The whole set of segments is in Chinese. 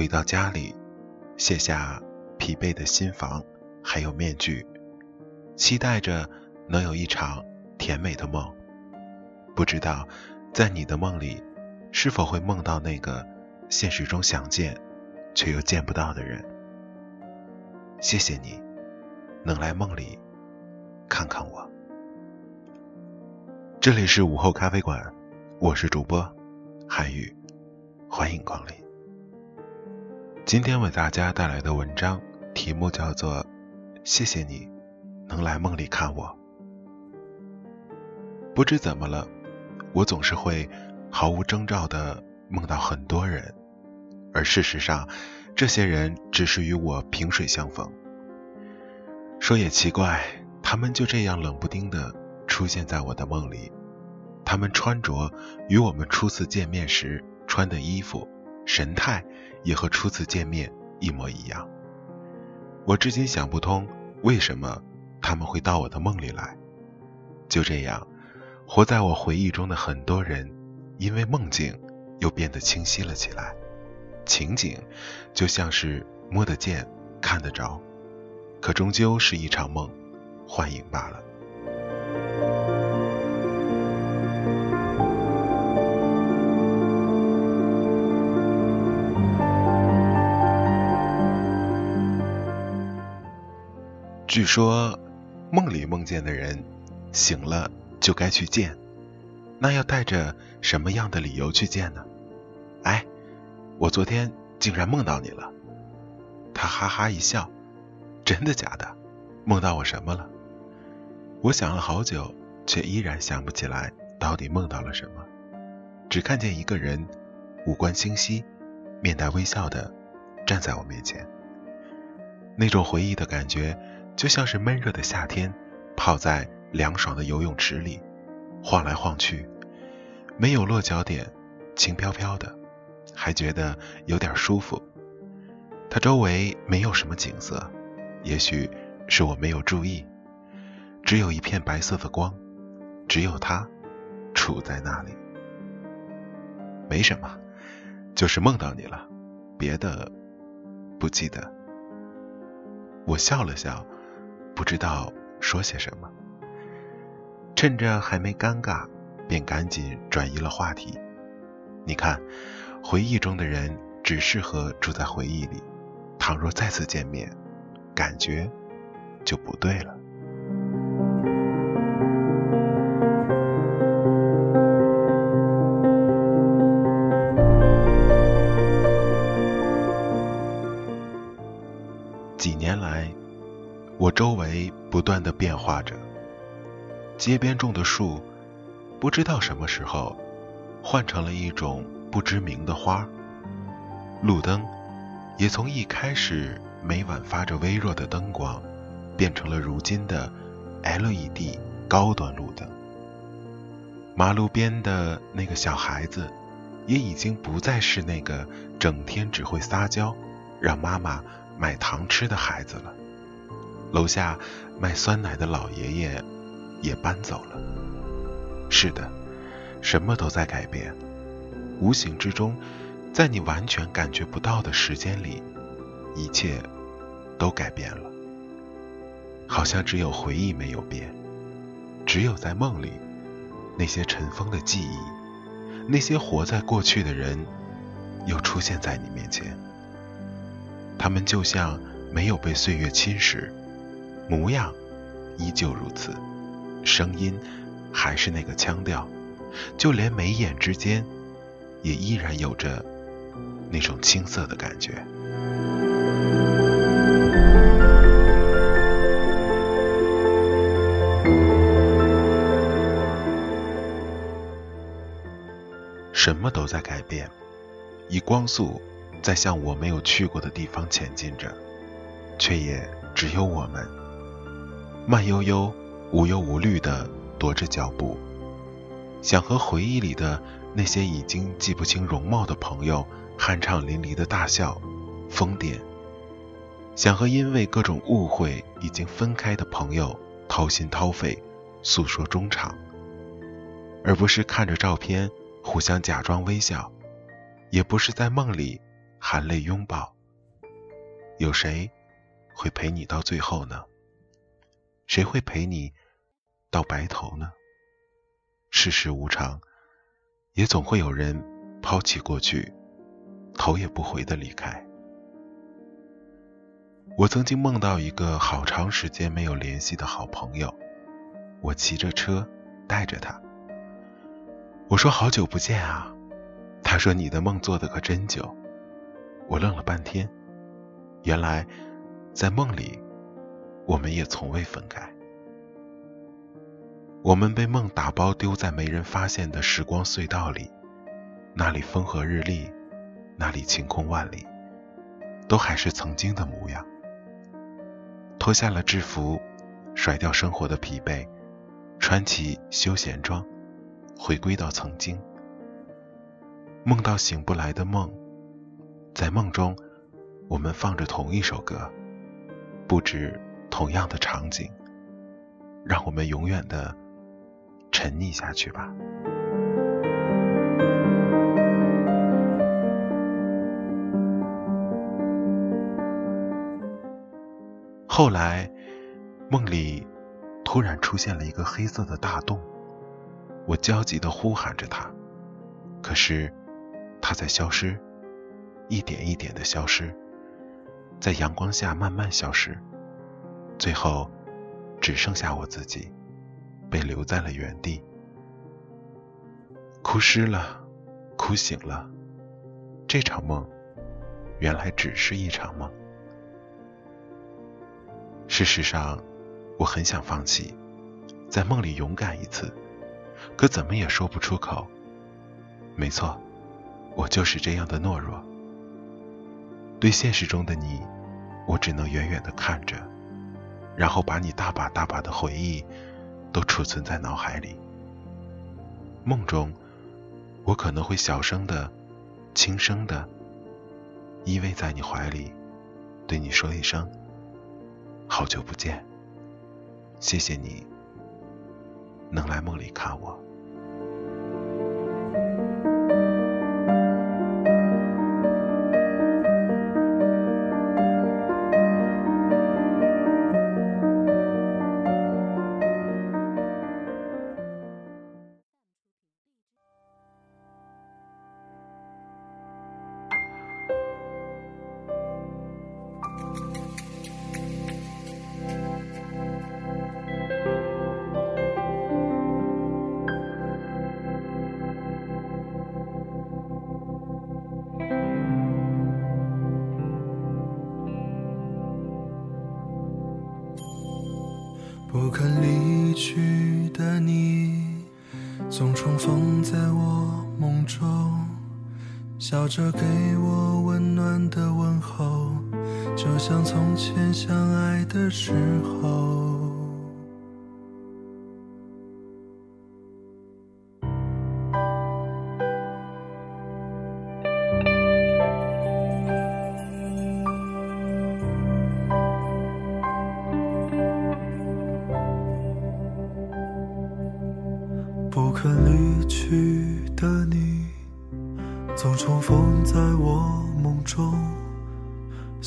回到家里，卸下疲惫的心房，还有面具，期待着能有一场甜美的梦。不知道在你的梦里，是否会梦到那个现实中想见却又见不到的人？谢谢你，能来梦里看看我。这里是午后咖啡馆，我是主播韩宇。欢迎光临。今天为大家带来的文章题目叫做《谢谢你能来梦里看我》。不知怎么了，我总是会毫无征兆的梦到很多人，而事实上，这些人只是与我萍水相逢。说也奇怪，他们就这样冷不丁的出现在我的梦里，他们穿着与我们初次见面时。穿的衣服、神态也和初次见面一模一样。我至今想不通，为什么他们会到我的梦里来。就这样，活在我回忆中的很多人，因为梦境又变得清晰了起来，情景就像是摸得见、看得着，可终究是一场梦，幻影罢了。据说，梦里梦见的人，醒了就该去见，那要带着什么样的理由去见呢？哎，我昨天竟然梦到你了。他哈哈一笑，真的假的？梦到我什么了？我想了好久，却依然想不起来到底梦到了什么，只看见一个人，五官清晰，面带微笑的站在我面前，那种回忆的感觉。就像是闷热的夏天，泡在凉爽的游泳池里，晃来晃去，没有落脚点，轻飘飘的，还觉得有点舒服。它周围没有什么景色，也许是我没有注意，只有一片白色的光，只有它处在那里。没什么，就是梦到你了，别的不记得。我笑了笑。不知道说些什么，趁着还没尴尬，便赶紧转移了话题。你看，回忆中的人只适合住在回忆里，倘若再次见面，感觉就不对了。我周围不断的变化着，街边种的树，不知道什么时候换成了一种不知名的花。路灯也从一开始每晚发着微弱的灯光，变成了如今的 LED 高端路灯。马路边的那个小孩子，也已经不再是那个整天只会撒娇，让妈妈买糖吃的孩子了。楼下卖酸奶的老爷爷也搬走了。是的，什么都在改变。无形之中，在你完全感觉不到的时间里，一切都改变了。好像只有回忆没有变，只有在梦里，那些尘封的记忆，那些活在过去的人，又出现在你面前。他们就像没有被岁月侵蚀。模样依旧如此，声音还是那个腔调，就连眉眼之间也依然有着那种青涩的感觉。什么都在改变，以光速在向我没有去过的地方前进着，却也只有我们。慢悠悠、无忧无虑地踱着脚步，想和回忆里的那些已经记不清容貌的朋友酣畅淋漓的大笑、疯癫；想和因为各种误会已经分开的朋友掏心掏肺诉说衷肠，而不是看着照片互相假装微笑，也不是在梦里含泪拥抱。有谁会陪你到最后呢？谁会陪你到白头呢？世事无常，也总会有人抛弃过去，头也不回的离开。我曾经梦到一个好长时间没有联系的好朋友，我骑着车带着他。我说好久不见啊，他说你的梦做的可真久。我愣了半天，原来在梦里，我们也从未分开。我们被梦打包丢在没人发现的时光隧道里，那里风和日丽，那里晴空万里，都还是曾经的模样。脱下了制服，甩掉生活的疲惫，穿起休闲装，回归到曾经。梦到醒不来的梦，在梦中，我们放着同一首歌，不知同样的场景，让我们永远的沉溺下去吧。后来，梦里突然出现了一个黑色的大洞，我焦急地呼喊着它，可是它在消失，一点一点的消失，在阳光下慢慢消失，最后只剩下我自己，被留在了原地，哭湿了，哭醒了，这场梦原来只是一场梦。事实上，我很想放弃，在梦里勇敢一次，可怎么也说不出口。没错，我就是这样的懦弱。对现实中的你，我只能远远的看着，然后把你大把大把的回忆都储存在脑海里。梦中，我可能会小声的、轻声的依偎在你怀里，对你说一声。好久不见，谢谢你能来梦里看我。不肯离去的你，总重逢在我梦中，笑着给我温暖的问候，就像从前相爱的时候。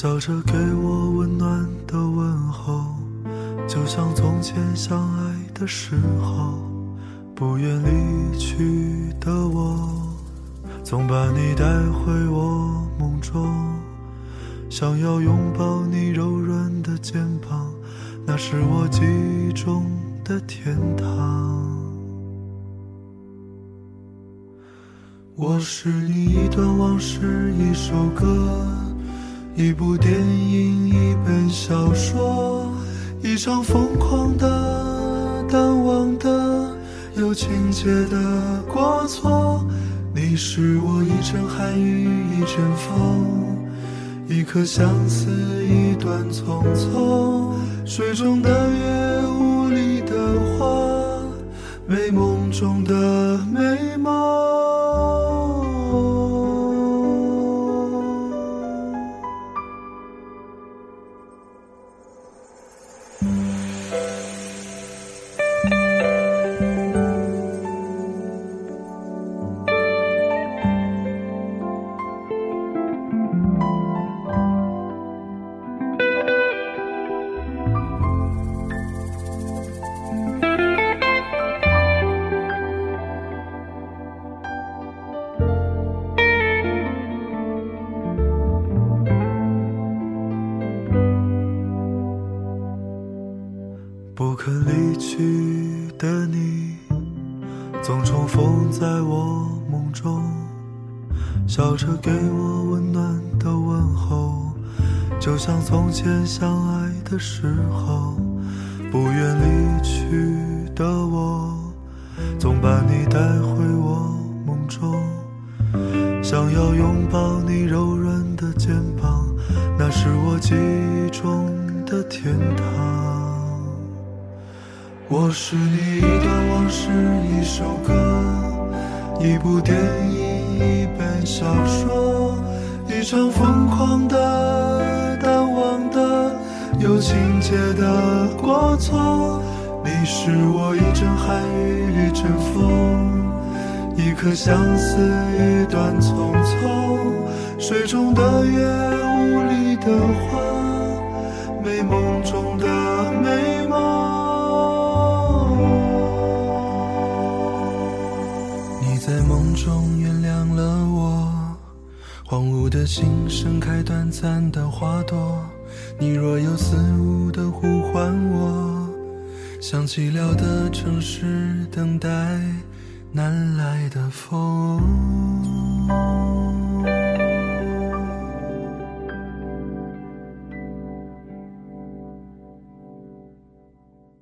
笑着给我温暖的问候，就像从前相爱的时候。不愿离去的我，总把你带回我梦中，想要拥抱你柔软的肩膀，那是我记忆中的天堂。我是你一段往事，一首歌，一部电影，一本小说，一场疯狂的、淡忘的、有情节的过错。你是我一阵寒雨，一阵风，一颗相思，一段匆匆。水中的月，雾里的花，美梦中的美不肯离去的你总重逢在我梦中笑着给我温暖的问候就像从前相爱的时候不愿离去的我总把你带回我梦中想要拥抱你柔软的肩膀那是我记忆中的天堂。我是你一段往事，一首歌，一部电影，一本小说，一场疯狂的、淡忘的。有情节的过错，你是我一阵寒雨一阵风，一颗相思一段匆匆，水中的月雾里的花，美梦中的美梦。在梦中原谅了我，荒芜的心盛开短暂的花朵。你若有似无的呼唤我，像寂寥的城市等待南来的风。